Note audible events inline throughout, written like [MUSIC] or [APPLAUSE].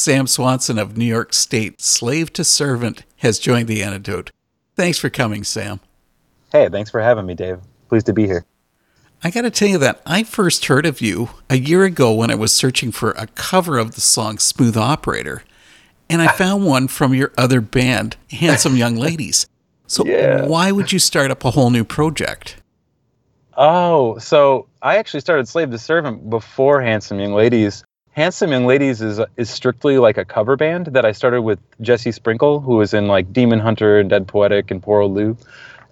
Sam Swanson of New York State, slave to servant, has joined the antidote. Thanks for coming, Sam. Hey, thanks for having me, Dave. Pleased to be here. I got to tell you that I first heard of you a year ago when I was searching for a cover of the song Smooth Operator. And I [LAUGHS] found one from your other band, Handsome Young Ladies. So, yeah. why would you start up a whole new project? Oh, so I actually started Slave to Servant before Handsome Young Ladies. Handsome Young Ladies is is strictly like a cover band that I started with Jesse Sprinkle, who was in like Demon Hunter and Dead Poetic and Poor Old Lu.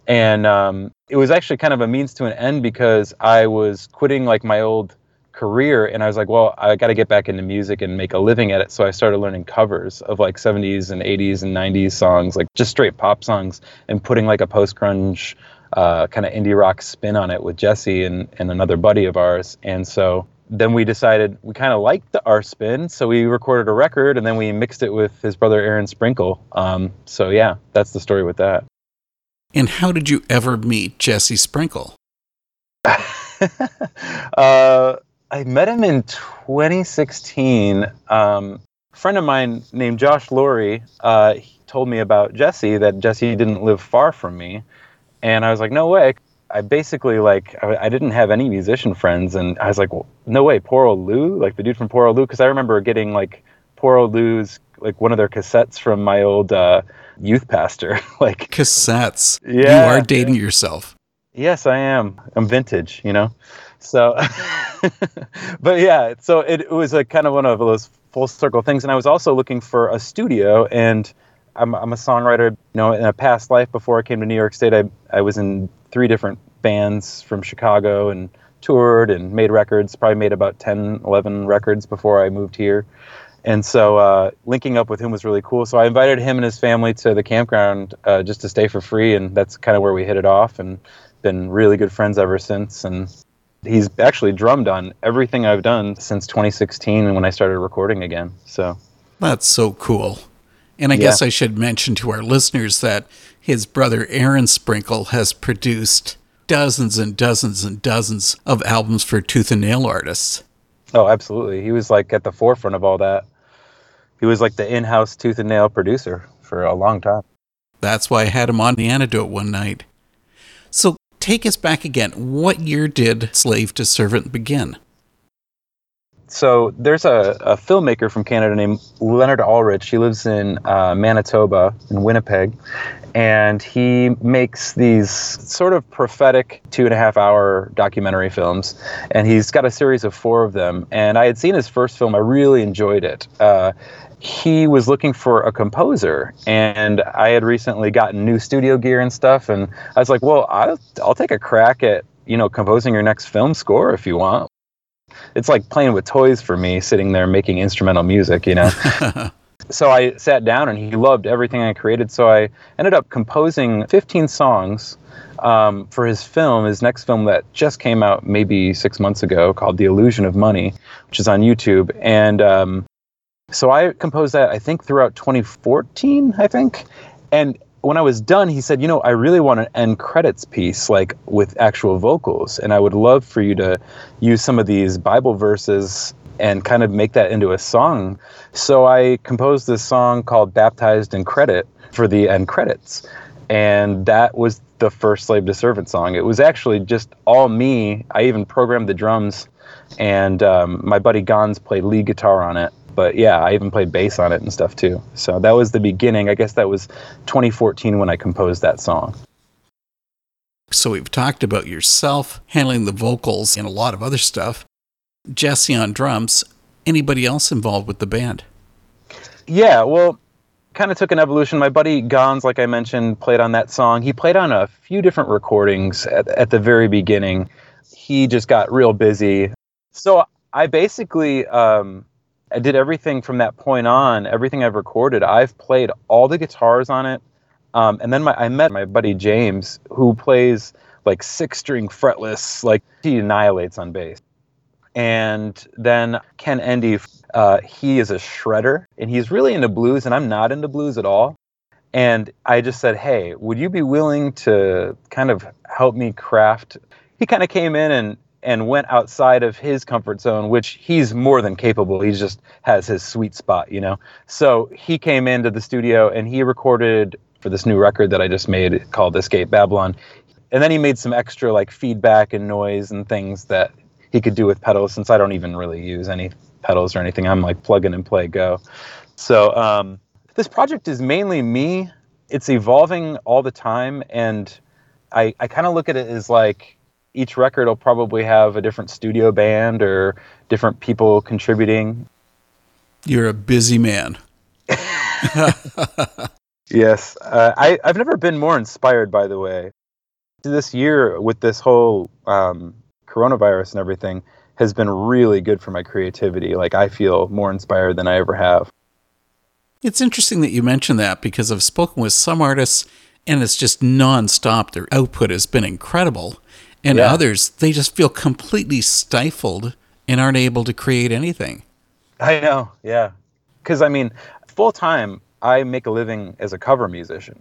And um, it was actually kind of a means to an end because I was quitting like my old career and I was like, well, I got to get back into music and make a living at it. So I started learning covers of like 70s and 80s and 90s songs, like just straight pop songs, and putting like a post grunge uh, kind of indie rock spin on it with Jesse and, and another buddy of ours. And so then we decided we kind of liked the, our spin, so we recorded a record and then we mixed it with his brother Aaron Sprinkle. Um, so yeah, that's the story with that. And how did you ever meet Jesse Sprinkle? [LAUGHS] uh, I met him in 2016. Um, a friend of mine named Josh Laurie uh, told me about Jesse, that Jesse didn't live far from me and I was like, no way. I basically like I, I, didn't have any musician friends, and I was like, well, no way, Poor Old Lu, like the dude from Poor Old Lu, because I remember getting like Poor Old Lu's like one of their cassettes from my old uh, youth pastor, [LAUGHS] like cassettes. Yeah, you are dating yourself. Yes, I am. I'm vintage, you know. So, [LAUGHS] but yeah, so it, it was like kind of one of those full circle things, and I was also looking for a studio and I'm, I'm a songwriter. You know, in a past life before I came to New York State, I, I was in three different bands from Chicago and toured and made records, probably made about 10, 11 records before I moved here. And so uh, linking up with him was really cool. So I invited him and his family to the campground uh, just to stay for free. And that's kind of where we hit it off and been really good friends ever since. And he's actually drummed on everything I've done since 2016 and when I started recording again. So that's so cool. And I yeah. guess I should mention to our listeners that his brother Aaron Sprinkle has produced dozens and dozens and dozens of albums for tooth and nail artists. Oh, absolutely. He was like at the forefront of all that. He was like the in house tooth and nail producer for a long time. That's why I had him on the antidote one night. So take us back again. What year did Slave to Servant begin? so there's a, a, filmmaker from Canada named Leonard Ulrich. He lives in uh, Manitoba, in Winnipeg, and he makes these sort of prophetic two and a half hour documentary films. And he's got a series of four of them. And I had seen his first film, I really enjoyed it. Uh, he was looking for a composer, and I had recently gotten new studio gear and stuff. And I was like, well, I'll, I'll take a crack at you know composing your next film score if you want it's like playing with toys for me, sitting there making instrumental music, you know. [LAUGHS] so I sat down and he loved everything I created. So I ended up composing 15 songs um, for his film, his next film that just came out maybe six months ago called The Illusion of Money, which is on YouTube. And um, so I composed that, I think, throughout 2014, I think. And when I was done, he said, "You know, I really want an end credits piece, like with actual vocals, and I would love for you to use some of these Bible verses and kind of make that into a song." So I composed this song called "Baptized in Credit" for the end credits, and that was the first "Slave to Servant" song. It was actually just all me. I even programmed the drums, and um, my buddy Gons played lead guitar on it but yeah, I even played bass on it and stuff too. So that was the beginning. I guess that was 2014 when I composed that song. So we've talked about yourself handling the vocals and a lot of other stuff. Jesse on drums. Anybody else involved with the band? Yeah, well, kind of took an evolution. My buddy Gons, like I mentioned, played on that song. He played on a few different recordings at, at the very beginning. He just got real busy. So I basically um, I did everything from that point on. Everything I've recorded, I've played all the guitars on it. Um, and then my, I met my buddy James, who plays like six string fretless, like he annihilates on bass. And then Ken Endy, uh, he is a shredder and he's really into blues, and I'm not into blues at all. And I just said, Hey, would you be willing to kind of help me craft? He kind of came in and and went outside of his comfort zone, which he's more than capable. He just has his sweet spot, you know. So he came into the studio and he recorded for this new record that I just made called Escape Babylon. And then he made some extra like feedback and noise and things that he could do with pedals since I don't even really use any pedals or anything. I'm like plug in and play go. So um, this project is mainly me. It's evolving all the time and I, I kind of look at it as like each record will probably have a different studio band or different people contributing. You're a busy man. [LAUGHS] yes. Uh, I, I've never been more inspired, by the way. This year, with this whole um, coronavirus and everything, has been really good for my creativity. Like, I feel more inspired than I ever have. It's interesting that you mentioned that because I've spoken with some artists and it's just nonstop. Their output has been incredible. And yeah. others, they just feel completely stifled and aren't able to create anything. I know, yeah. Because, I mean, full time, I make a living as a cover musician.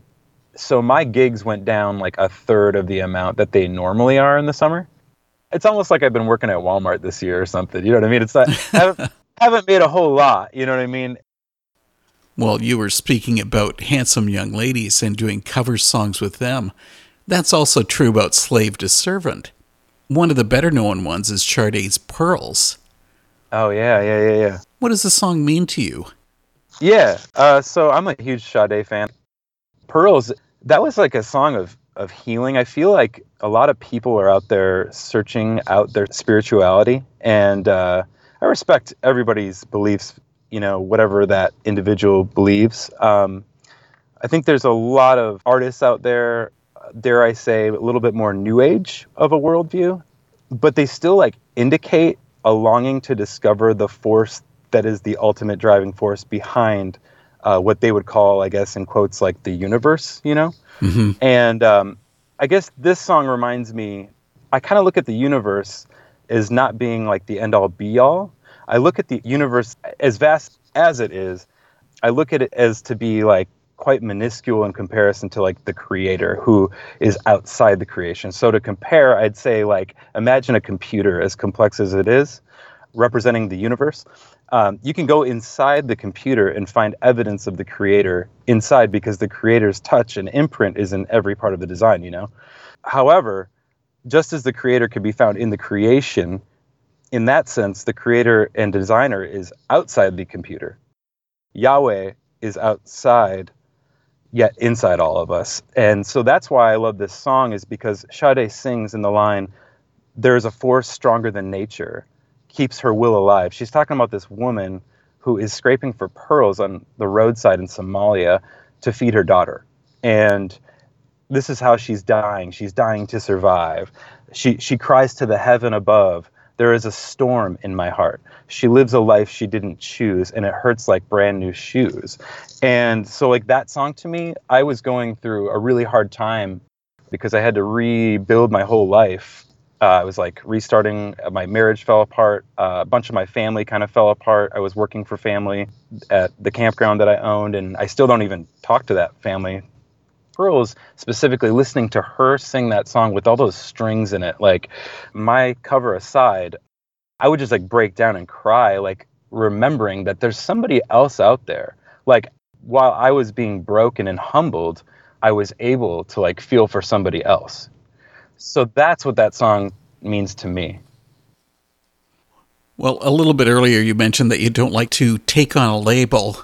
So my gigs went down like a third of the amount that they normally are in the summer. It's almost like I've been working at Walmart this year or something. You know what I mean? It's not, I haven't, [LAUGHS] haven't made a whole lot. You know what I mean? Well, you were speaking about handsome young ladies and doing cover songs with them. That's also true about Slave to Servant. One of the better known ones is Sade's Pearls. Oh, yeah, yeah, yeah, yeah. What does the song mean to you? Yeah, uh, so I'm a huge Sade fan. Pearls, that was like a song of, of healing. I feel like a lot of people are out there searching out their spirituality, and uh, I respect everybody's beliefs, you know, whatever that individual believes. Um, I think there's a lot of artists out there dare I say, a little bit more new age of a worldview, but they still like indicate a longing to discover the force that is the ultimate driving force behind uh, what they would call, I guess, in quotes, like the universe, you know? Mm-hmm. And um, I guess this song reminds me, I kind of look at the universe as not being like the end all be all. I look at the universe as vast as it is, I look at it as to be like quite minuscule in comparison to like the creator who is outside the creation. So to compare, I'd say like imagine a computer as complex as it is, representing the universe. Um, you can go inside the computer and find evidence of the creator inside because the creator's touch and imprint is in every part of the design, you know? However, just as the creator can be found in the creation, in that sense, the creator and designer is outside the computer. Yahweh is outside yet inside all of us. And so that's why I love this song is because Sade sings in the line, there's a force stronger than nature, keeps her will alive. She's talking about this woman who is scraping for pearls on the roadside in Somalia to feed her daughter. And this is how she's dying. She's dying to survive. She she cries to the heaven above, there is a storm in my heart. She lives a life she didn't choose, and it hurts like brand new shoes. And so, like that song to me, I was going through a really hard time because I had to rebuild my whole life. Uh, I was like restarting, my marriage fell apart. Uh, a bunch of my family kind of fell apart. I was working for family at the campground that I owned, and I still don't even talk to that family Pearls, specifically listening to her sing that song with all those strings in it, like my cover aside, I would just like break down and cry, like remembering that there's somebody else out there. Like while I was being broken and humbled, I was able to like feel for somebody else. So that's what that song means to me. Well, a little bit earlier, you mentioned that you don't like to take on a label.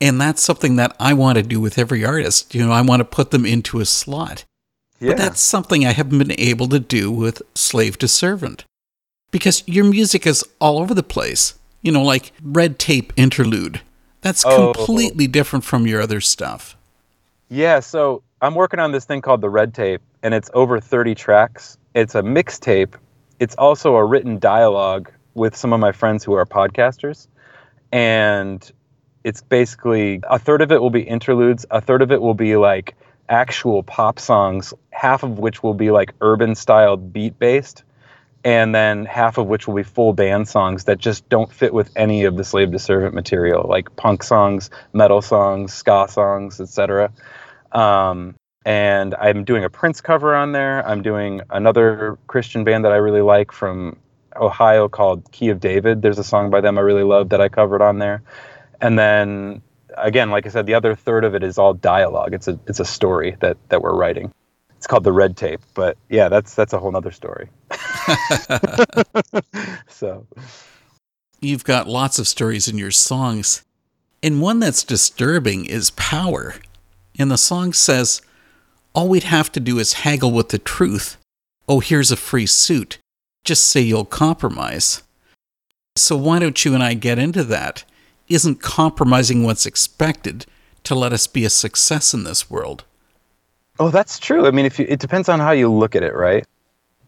And that's something that I want to do with every artist. You know, I want to put them into a slot. Yeah. But that's something I haven't been able to do with Slave to Servant. Because your music is all over the place. You know, like Red Tape Interlude. That's oh. completely different from your other stuff. Yeah, so I'm working on this thing called the Red Tape, and it's over 30 tracks. It's a mixtape. It's also a written dialogue with some of my friends who are podcasters. And it's basically a third of it will be interludes, a third of it will be like actual pop songs, half of which will be like urban styled beat based, and then half of which will be full band songs that just don't fit with any of the slave to servant material, like punk songs, metal songs, ska songs, etc. Um, And I'm doing a Prince cover on there. I'm doing another Christian band that I really like from Ohio called Key of David. There's a song by them I really love that I covered on there. And then again, like I said, the other third of it is all dialogue. It's a it's a story that that we're writing. It's called the Red Tape, but yeah, that's that's a whole other story. [LAUGHS] so you've got lots of stories in your songs, and one that's disturbing is power. And the song says, "All we'd have to do is haggle with the truth. Oh, here's a free suit. Just say you'll compromise." So why don't you and I get into that? isn't compromising what's expected to let us be a success in this world. Oh, that's true. I mean, if you, it depends on how you look at it, right?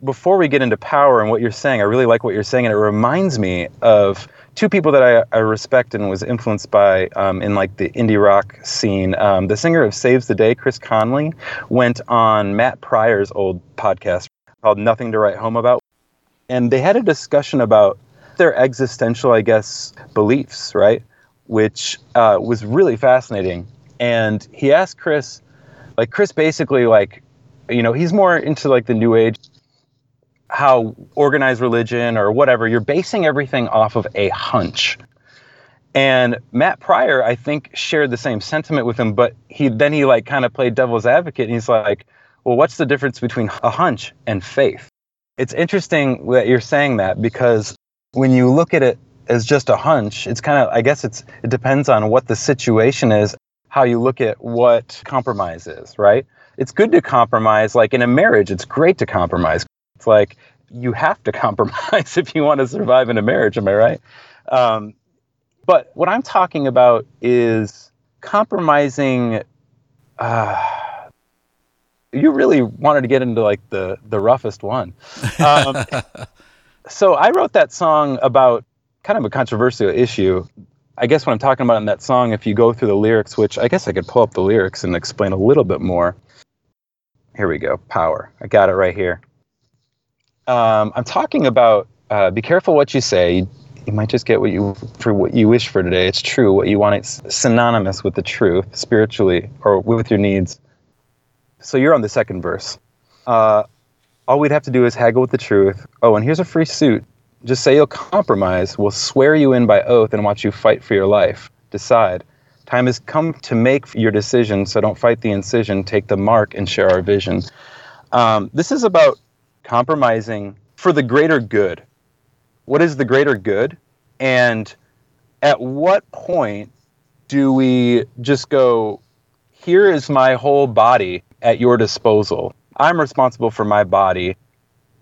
Before we get into power and what you're saying, I really like what you're saying, and it reminds me of two people that I, I respect and was influenced by um, in like the indie rock scene. Um, the singer of Saves the Day, Chris Conley, went on Matt Pryor's old podcast called Nothing to Write Home About, and they had a discussion about their existential, I guess, beliefs, right? Which uh, was really fascinating. And he asked Chris, like Chris basically like, you know, he's more into like the new age, how organized religion or whatever, you're basing everything off of a hunch. And Matt Pryor, I think, shared the same sentiment with him, but he then he like kind of played devil's advocate and he's like, well, what's the difference between a hunch and faith? It's interesting that you're saying that because when you look at it as just a hunch, it's kind of, I guess it's, it depends on what the situation is, how you look at what compromise is, right? It's good to compromise. Like in a marriage, it's great to compromise. It's like you have to [LAUGHS] compromise if you want to survive in a marriage. Am I right? Um, but what I'm talking about is compromising. Uh, you really wanted to get into like the the roughest one. Um, [LAUGHS] so I wrote that song about kind of a controversial issue. I guess what I'm talking about in that song, if you go through the lyrics, which I guess I could pull up the lyrics and explain a little bit more. Here we go. Power. I got it right here. Um, I'm talking about uh, be careful what you say. You, might just get what you for what you wish for today. It's true. What you want it's synonymous with the truth, spiritually or with your needs. So you're on the second verse. Uh, all we'd have to do is haggle with the truth. Oh, and here's a free suit. Just say you'll compromise. We'll swear you in by oath and watch you fight for your life. Decide. Time has come to make your decision, so don't fight the incision. Take the mark and share our vision. Um, this is about compromising for the greater good. What is the greater good? And at what point do we just go, here is my whole body at your disposal? I'm responsible for my body.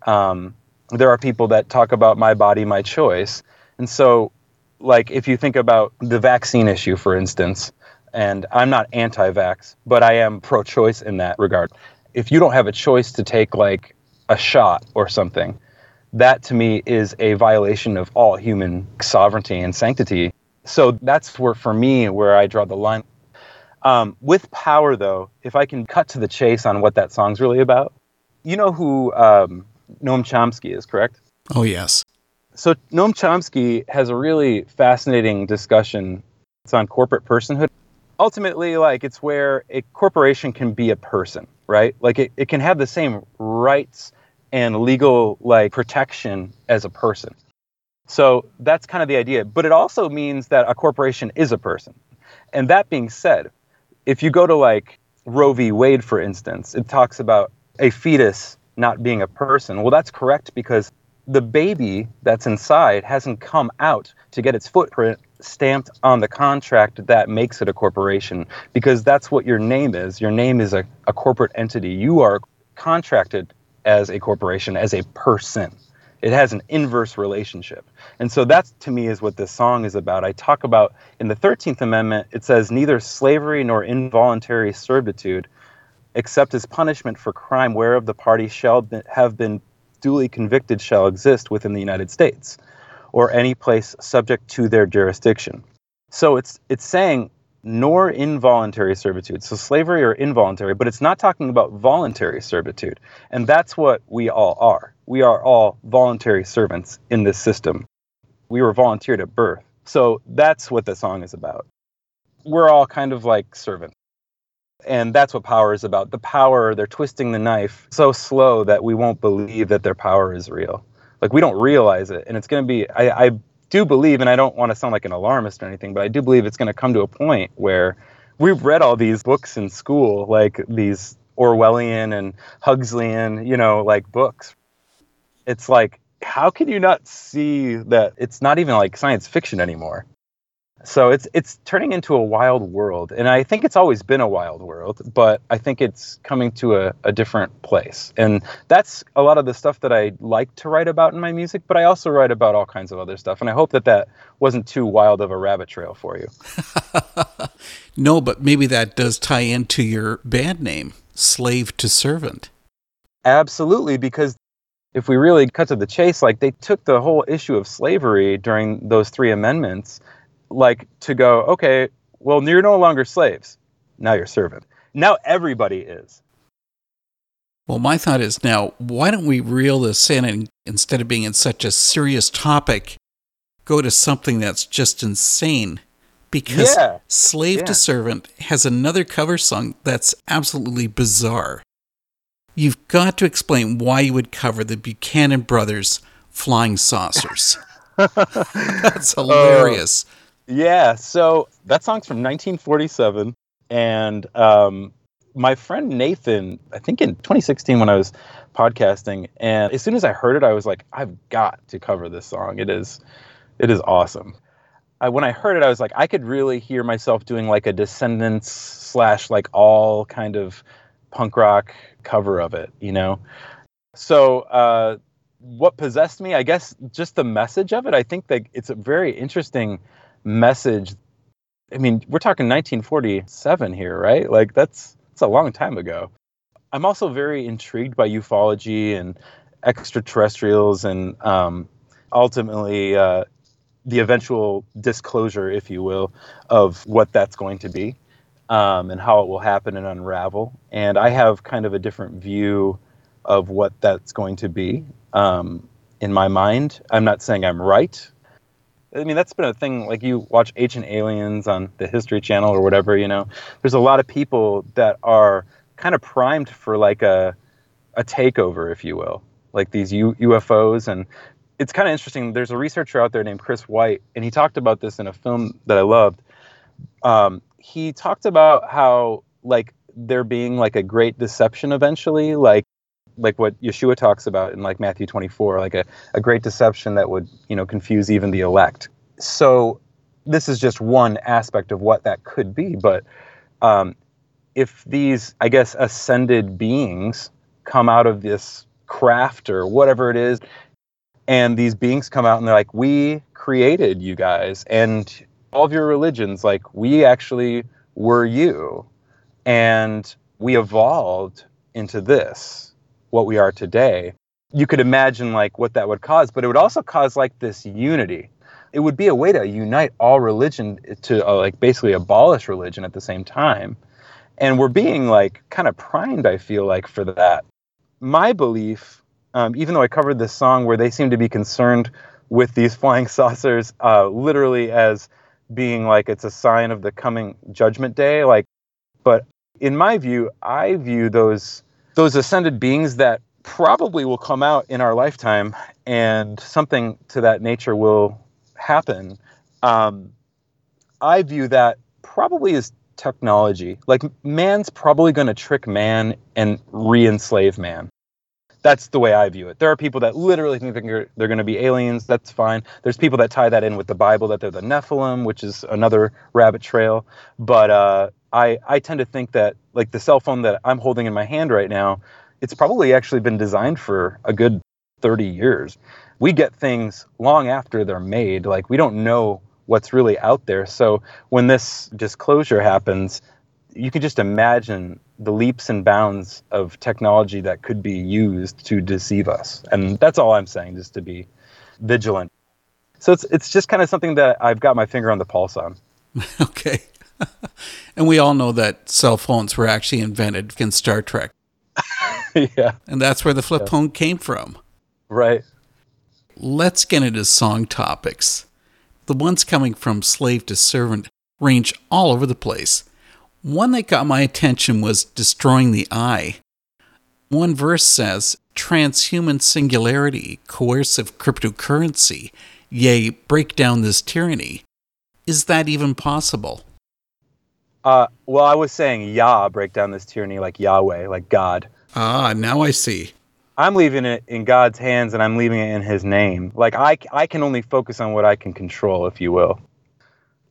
Um, there are people that talk about my body, my choice. And so, like, if you think about the vaccine issue, for instance, and I'm not anti vax, but I am pro choice in that regard. If you don't have a choice to take, like, a shot or something, that to me is a violation of all human sovereignty and sanctity. So that's where, for me, where I draw the line. Um, with power, though, if I can cut to the chase on what that song's really about, you know who um, Noam Chomsky is, correct? Oh, yes. So Noam Chomsky has a really fascinating discussion. It's on corporate personhood. Ultimately, like it's where a corporation can be a person, right? Like it, it can have the same rights and legal like protection as a person. So that's kind of the idea. But it also means that a corporation is a person. And that being said, if you go to like Roe v. Wade, for instance, it talks about a fetus not being a person. Well, that's correct because the baby that's inside hasn't come out to get its footprint stamped on the contract that makes it a corporation because that's what your name is. Your name is a, a corporate entity. You are contracted as a corporation, as a person it has an inverse relationship. And so that to me is what this song is about. I talk about in the 13th Amendment, it says, neither slavery nor involuntary servitude, except as punishment for crime whereof the party shall have been duly convicted, shall exist within the United States or any place subject to their jurisdiction. So it's, it's saying nor involuntary servitude. So slavery or involuntary, but it's not talking about voluntary servitude. And that's what we all are. We are all voluntary servants in this system. We were volunteered at birth. So that's what the song is about. We're all kind of like servants. And that's what power is about. The power, they're twisting the knife so slow that we won't believe that their power is real. Like we don't realize it. And it's going to be, I, I do believe, and I don't want to sound like an alarmist or anything, but I do believe it's going to come to a point where we've read all these books in school, like these Orwellian and Huxleyan, you know, like books. It's like, how can you not see that it's not even like science fiction anymore? So it's it's turning into a wild world and i think it's always been a wild world but i think it's coming to a, a different place. And that's a lot of the stuff that i like to write about in my music but i also write about all kinds of other stuff and i hope that that wasn't too wild of a rabbit trail for you. [LAUGHS] No but maybe that does tie into your band name slave to servant. Absolutely because if we really cut to the chase like they took the whole issue of slavery during those three amendments like to go, okay, well, you're no longer slaves. Now you're servant. Now everybody is. Well, my thought is now, why don't we reel this in and instead of being in such a serious topic, go to something that's just insane? Because yeah. Slave yeah. to Servant has another cover song that's absolutely bizarre. You've got to explain why you would cover the Buchanan Brothers Flying Saucers. [LAUGHS] [LAUGHS] that's hilarious. Uh, yeah, so that song's from 1947, and um, my friend Nathan, I think in 2016 when I was podcasting, and as soon as I heard it, I was like, I've got to cover this song. It is, it is awesome. I, when I heard it, I was like, I could really hear myself doing like a Descendents slash like all kind of punk rock cover of it, you know. So uh, what possessed me? I guess just the message of it. I think that it's a very interesting message. I mean, we're talking 1947 here, right? Like that's that's a long time ago. I'm also very intrigued by ufology and extraterrestrials, and um, ultimately uh, the eventual disclosure, if you will, of what that's going to be um, and how it will happen and unravel. And I have kind of a different view of what that's going to be um, in my mind. I'm not saying I'm right. I mean, that's been a thing. Like you watch Ancient Aliens on the History Channel or whatever. You know, there's a lot of people that are kind of primed for like a a takeover, if you will, like these U- UFOs. And it's kind of interesting. There's a researcher out there named Chris White, and he talked about this in a film that I loved. Um, he talked about how like there being like a great deception eventually, like like what Yeshua talks about in like Matthew 24, like a, a great deception that would, you know, confuse even the elect. So this is just one aspect of what that could be. But um, if these, I guess, ascended beings come out of this craft or whatever it is, and these beings come out and they're like, we created you guys and all of your religions, like we actually were you. And we evolved into this what we are today, you could imagine like what that would cause, but it would also cause like this unity. It would be a way to unite all religion to uh, like basically abolish religion at the same time. And we're being like kind of primed, I feel like, for that. My belief, um, even though I covered this song where they seem to be concerned with these [LAUGHS] flying saucers uh, literally as being like it's a sign of the coming judgment day, like, but in my view, I view those those ascended beings that probably will come out in our lifetime and something to that nature will happen. Um, I view that probably as technology. Like man's probably going to trick man and re-enslave man. That's the way I view it. There are people that literally think they're, they're going to be aliens. That's fine. There's people that tie that in with the Bible that they're the Nephilim, which is another rabbit trail. But uh, I, I tend to think that like the cell phone that I'm holding in my hand right now, it's probably actually been designed for a good 30 years. We get things long after they're made. Like we don't know what's really out there. So when this disclosure happens, you can just imagine the leaps and bounds of technology that could be used to deceive us. And that's all I'm saying, just to be vigilant. So it's it's just kind of something that I've got my finger on the pulse on. [LAUGHS] okay. [LAUGHS] and we all know that cell phones were actually invented in Star Trek. [LAUGHS] yeah. And that's where the flip yeah. phone came from. Right. Let's get into song topics. The ones coming from slave to servant range all over the place. One that got my attention was Destroying the Eye. One verse says, Transhuman singularity, coercive cryptocurrency, yea, break down this tyranny. Is that even possible? Uh, well, I was saying Yah, break down this tyranny like Yahweh, like God. Ah, now I see. I'm leaving it in God's hands and I'm leaving it in His name. Like I, I can only focus on what I can control, if you will.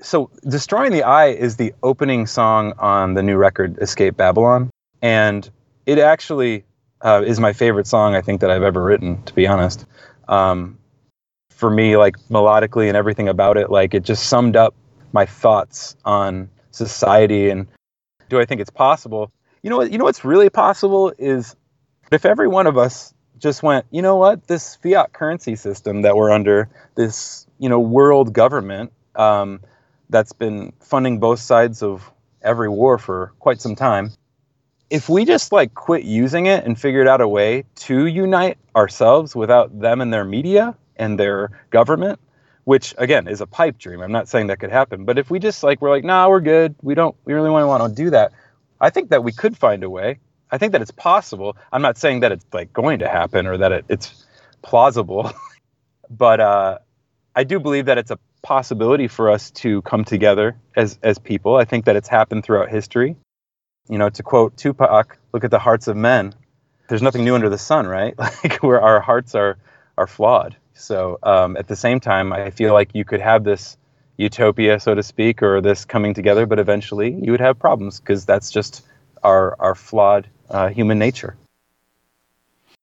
So, Destroying the Eye is the opening song on the new record, Escape Babylon. And it actually uh, is my favorite song I think that I've ever written, to be honest. Um, for me, like melodically and everything about it, like it just summed up my thoughts on society and do I think it's possible? You know what? You know what's really possible is if every one of us just went, you know what, this fiat currency system that we're under, this you know world government um, that's been funding both sides of every war for quite some time. If we just like quit using it and figured out a way to unite ourselves without them and their media and their government, which again is a pipe dream. I'm not saying that could happen, but if we just like we're like, nah, we're good. We don't we really want to want to do that. I think that we could find a way. I think that it's possible. I'm not saying that it's like going to happen or that it, it's plausible, [LAUGHS] but uh, I do believe that it's a possibility for us to come together as as people. I think that it's happened throughout history. You know, to quote Tupac, "Look at the hearts of men. There's nothing new under the sun, right? [LAUGHS] Like where our hearts are are flawed." So um, at the same time, I feel like you could have this utopia, so to speak, or this coming together, but eventually you would have problems because that's just our our flawed uh, human nature.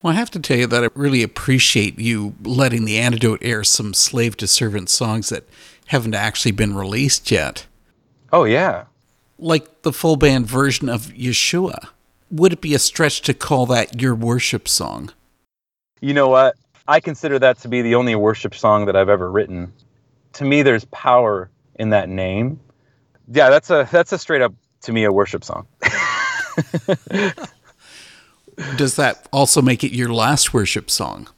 Well, I have to tell you that I really appreciate you letting the antidote air some slave to servant songs that haven't actually been released yet. Oh yeah, like the full band version of Yeshua. Would it be a stretch to call that your worship song? You know what? I consider that to be the only worship song that I've ever written. To me, there's power in that name. Yeah, that's a that's a straight up to me a worship song. [LAUGHS] Does that also make it your last worship song?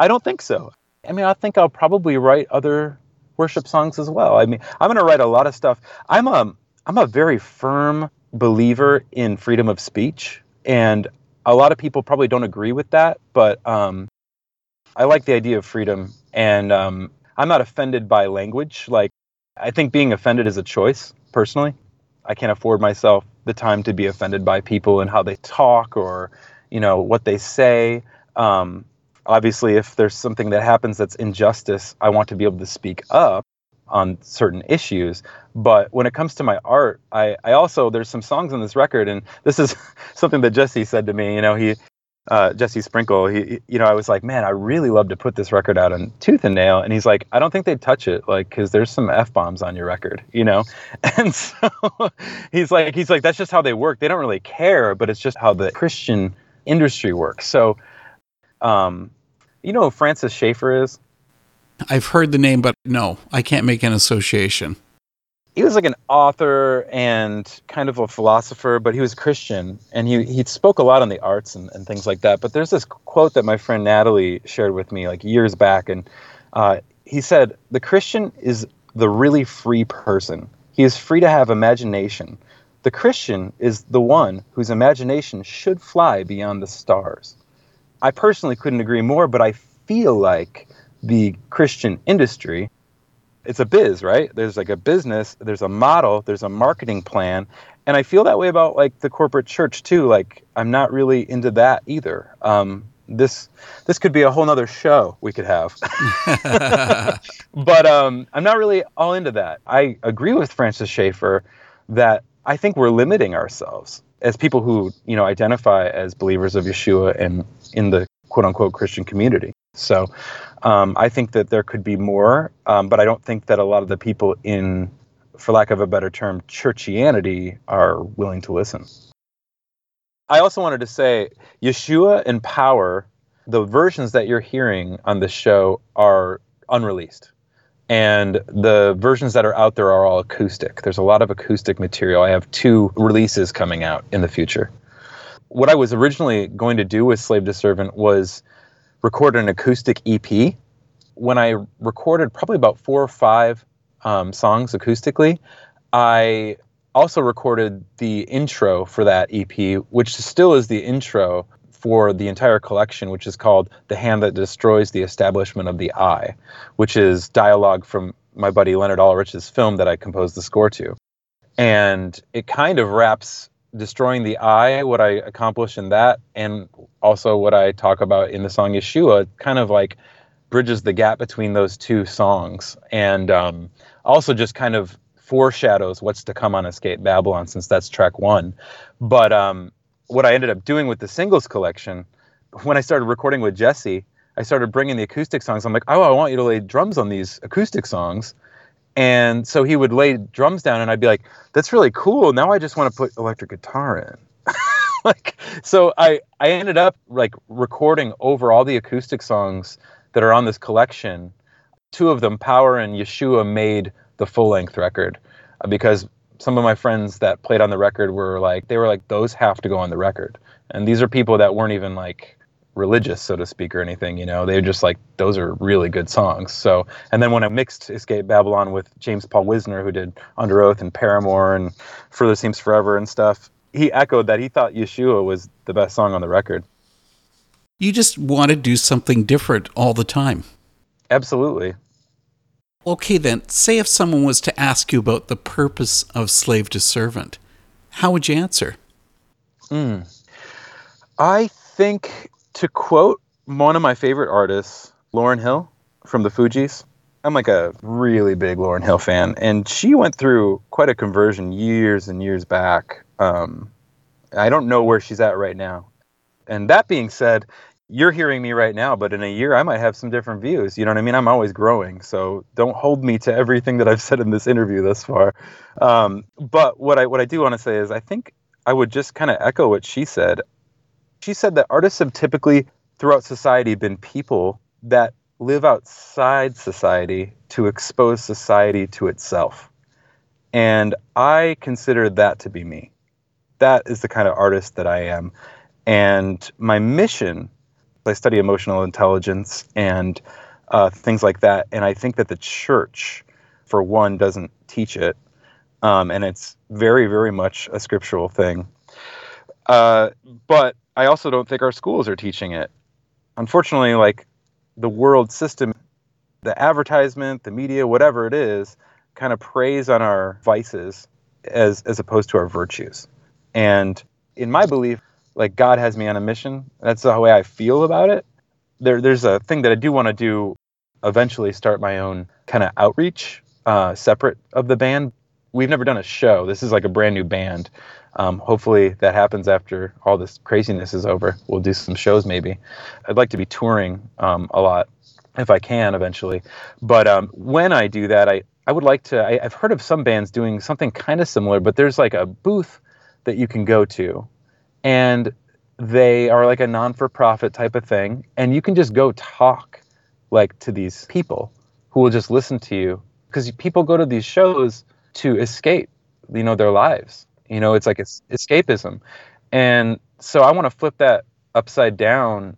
I don't think so. I mean, I think I'll probably write other worship songs as well. I mean, I'm going to write a lot of stuff. I'm a I'm a very firm believer in freedom of speech, and a lot of people probably don't agree with that, but um, I like the idea of freedom, and um, I'm not offended by language. Like, I think being offended is a choice, personally. I can't afford myself the time to be offended by people and how they talk or, you know, what they say. Um, obviously, if there's something that happens that's injustice, I want to be able to speak up on certain issues. But when it comes to my art, I, I also there's some songs on this record, and this is [LAUGHS] something that Jesse said to me. You know, he uh, Jesse Sprinkle, he, you know, I was like, man, I really love to put this record out on Tooth and Nail, and he's like, I don't think they'd touch it, like, because there's some f bombs on your record, you know, [LAUGHS] and so [LAUGHS] he's like, he's like, that's just how they work. They don't really care, but it's just how the Christian industry works. So, um, you know, who Francis Schaeffer is. I've heard the name, but no, I can't make an association he was like an author and kind of a philosopher, but he was Christian and he, he spoke a lot on the arts and, and things like that. But there's this quote that my friend Natalie shared with me like years back. And uh, he said, The Christian is the really free person. He is free to have imagination. The Christian is the one whose imagination should fly beyond the stars. I personally couldn't agree more, but I feel like the Christian industry it's a biz, right? There's like a business, there's a model, there's a marketing plan, and I feel that way about like the corporate church too. Like I'm not really into that either. Um, this this could be a whole nother show we could have, [LAUGHS] but um, I'm not really all into that. I agree with Francis Schaeffer that I think we're limiting ourselves as people who you know identify as believers of Yeshua and in the quote unquote Christian community. So um, I think that there could be more, um, but I don't think that a lot of the people in, for lack of a better term, churchianity are willing to listen. I also wanted to say Yeshua and Power, the versions that you're hearing on the show are unreleased. And the versions that are out there are all acoustic. There's a lot of acoustic material. I have two releases coming out in the future. What I was originally going to do with Slave to Servant was recorded an acoustic EP. When I recorded probably about four or five um, songs acoustically, I also recorded the intro for that EP, which still is the intro for the entire collection, which is called The Hand That Destroys the Establishment of the Eye, which is dialogue from my buddy Leonard Ulrich's film that I composed the score to. And it kind of wraps destroying the eye, what I accomplish in that, and also what I talk about in the song Yeshua, kind of like bridges the gap between those two songs. And um, also just kind of foreshadows what's to come on Escape Babylon, since that's track one. But um, what I ended up doing with the singles collection, when I started recording with Jesse, I started bringing the acoustic songs. I'm like, oh, I want you to lay drums on these acoustic songs. And so he would lay drums down, and I'd be like, that's really cool. Now I just want to put electric guitar in. [LAUGHS] like, so I, I ended up like recording over all the acoustic songs that are on this collection. Two of them, Power and Yeshua, made the full length record uh, because some of my friends that played on the record were like, they were like, those have to go on the record. And these are people that weren't even like religious, so to speak, or anything. You know, they're just like, those are really good songs. So, and then when I mixed Escape Babylon with James Paul Wisner, who did Underoath and Paramore and Further Seems Forever and stuff, he echoed that he thought Yeshua was the best song on the record. You just want to do something different all the time. Absolutely. Okay, then, say if someone was to ask you about the purpose of slave to servant, how would you answer? Mm. I think, to quote one of my favorite artists, Lauryn Hill from the Fugees, I'm like a really big Lauryn Hill fan, and she went through quite a conversion years and years back. Um, I don't know where she's at right now. And that being said, you're hearing me right now, but in a year I might have some different views. You know what I mean? I'm always growing, so don't hold me to everything that I've [LAUGHS] said in this interview thus far. Um, but what I what I do want to say is I think I would just kind of echo what she said. She said that artists have typically throughout society been people that live outside society to expose society to itself. And I consider that to be me. That is the kind of artist that I am. And my mission I study emotional intelligence and uh, things like that. And I think that the church, for one, doesn't teach it. Um, and it's very, very much a scriptural thing. Uh, but I also don't think our schools are teaching it. Unfortunately, like the world system, the advertisement, the media, whatever it is, kind of preys on our vices as as opposed to our virtues. And in my belief, like God has me on a mission. That's the way I feel about it. There, there's a thing that I do want to do. Eventually, start my own kind of outreach, uh, separate of the band. We've never done a show. This is like a brand new band. Um, hopefully, that happens after all this craziness is over. We'll do some shows maybe. I'd like to be touring um, a lot if I can eventually. But um, when I do that, I, I would like to. I, I've heard of some bands doing something kind of similar, but there's like a booth that you can go to and they are like a non-for-profit type of thing and you can just go talk like to these people who will just listen to you because people go to these shows to escape you know their lives you know it's like it's escapism and so i want to flip that upside down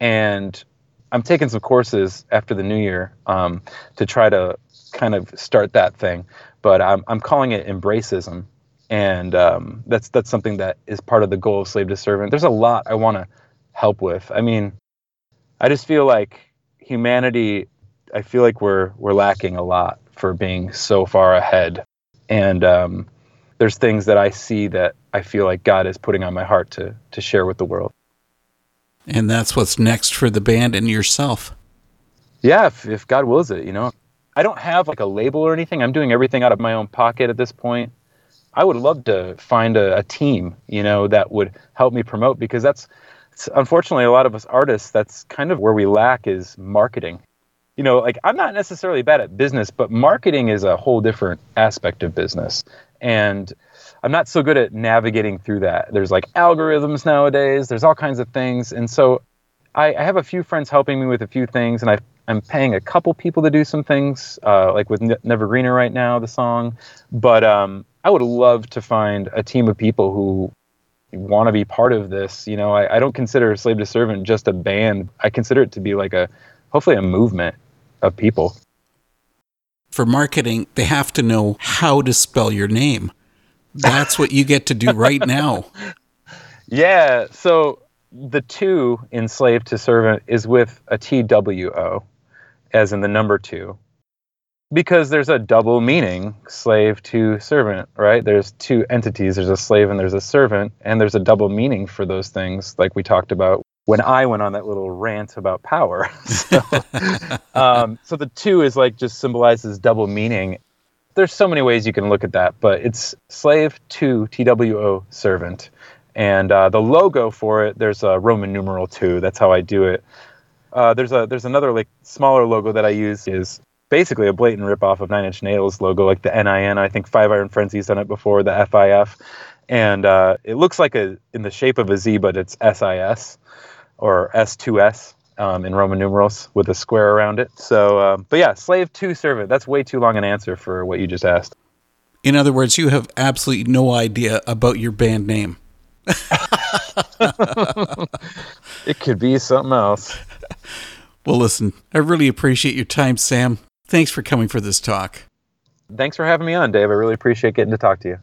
and i'm taking some courses after the new year um, to try to kind of start that thing but i'm, I'm calling it embraceism and um, that's that's something that is part of the goal of slave to servant. There's a lot I want to help with. I mean, I just feel like humanity. I feel like we're we're lacking a lot for being so far ahead, and um, there's things that I see that I feel like God is putting on my heart to to share with the world. And that's what's next for the band and yourself. Yeah, if, if God wills it, you know. I don't have like a label or anything. I'm doing everything out of my own pocket at this point. I would love to find a, a, team, you know, that would help me promote because that's unfortunately a lot of us artists. That's kind of where we lack is marketing. You know, like I'm not necessarily bad at business, but marketing is a whole different aspect of business, and I'm not so good at navigating through that. There's like algorithms nowadays. There's all kinds of things, and so I, I have a few friends helping me with a few things, and I I'm paying a couple people to do some things, uh, like with Never Greener right now, the song. But um, I would love to find a team of people who want to be part of this. You know, I, I don't consider Slave to Servant just a band. I consider it to be like a, hopefully, a movement of people. For marketing, they have to know how to spell your name. That's what you get to do right now. [LAUGHS] Yeah. So the two in slave to servant is with a as in the number two, because there's a double meaning slave to servant, right? There's two entities there's a slave and there's a servant, and there's a double meaning for those things, like we talked about when I went on that little rant about power. [LAUGHS] so, [LAUGHS] um, so the two is like just symbolizes double meaning. There's so many ways you can look at that, but it's slave to TWO servant. And uh, the logo for it, there's a Roman numeral two. That's how I do it. Uh, there's a there's another like smaller logo that I use is basically a blatant ripoff of Nine Inch Nails logo, like the NIN. I think Five Iron Frenzy's done it before, the FIF, and uh, it looks like a in the shape of a Z, but it's SIS or S2S um, in Roman numerals with a square around it. So, um, but yeah, slave to servant. That's way too long an answer for what you just asked. In other words, you have absolutely no idea about your band name. [LAUGHS] it could be something else. Well, listen, I really appreciate your time, Sam. Thanks for coming for this talk. Thanks for having me on, Dave. I really appreciate getting to talk to you.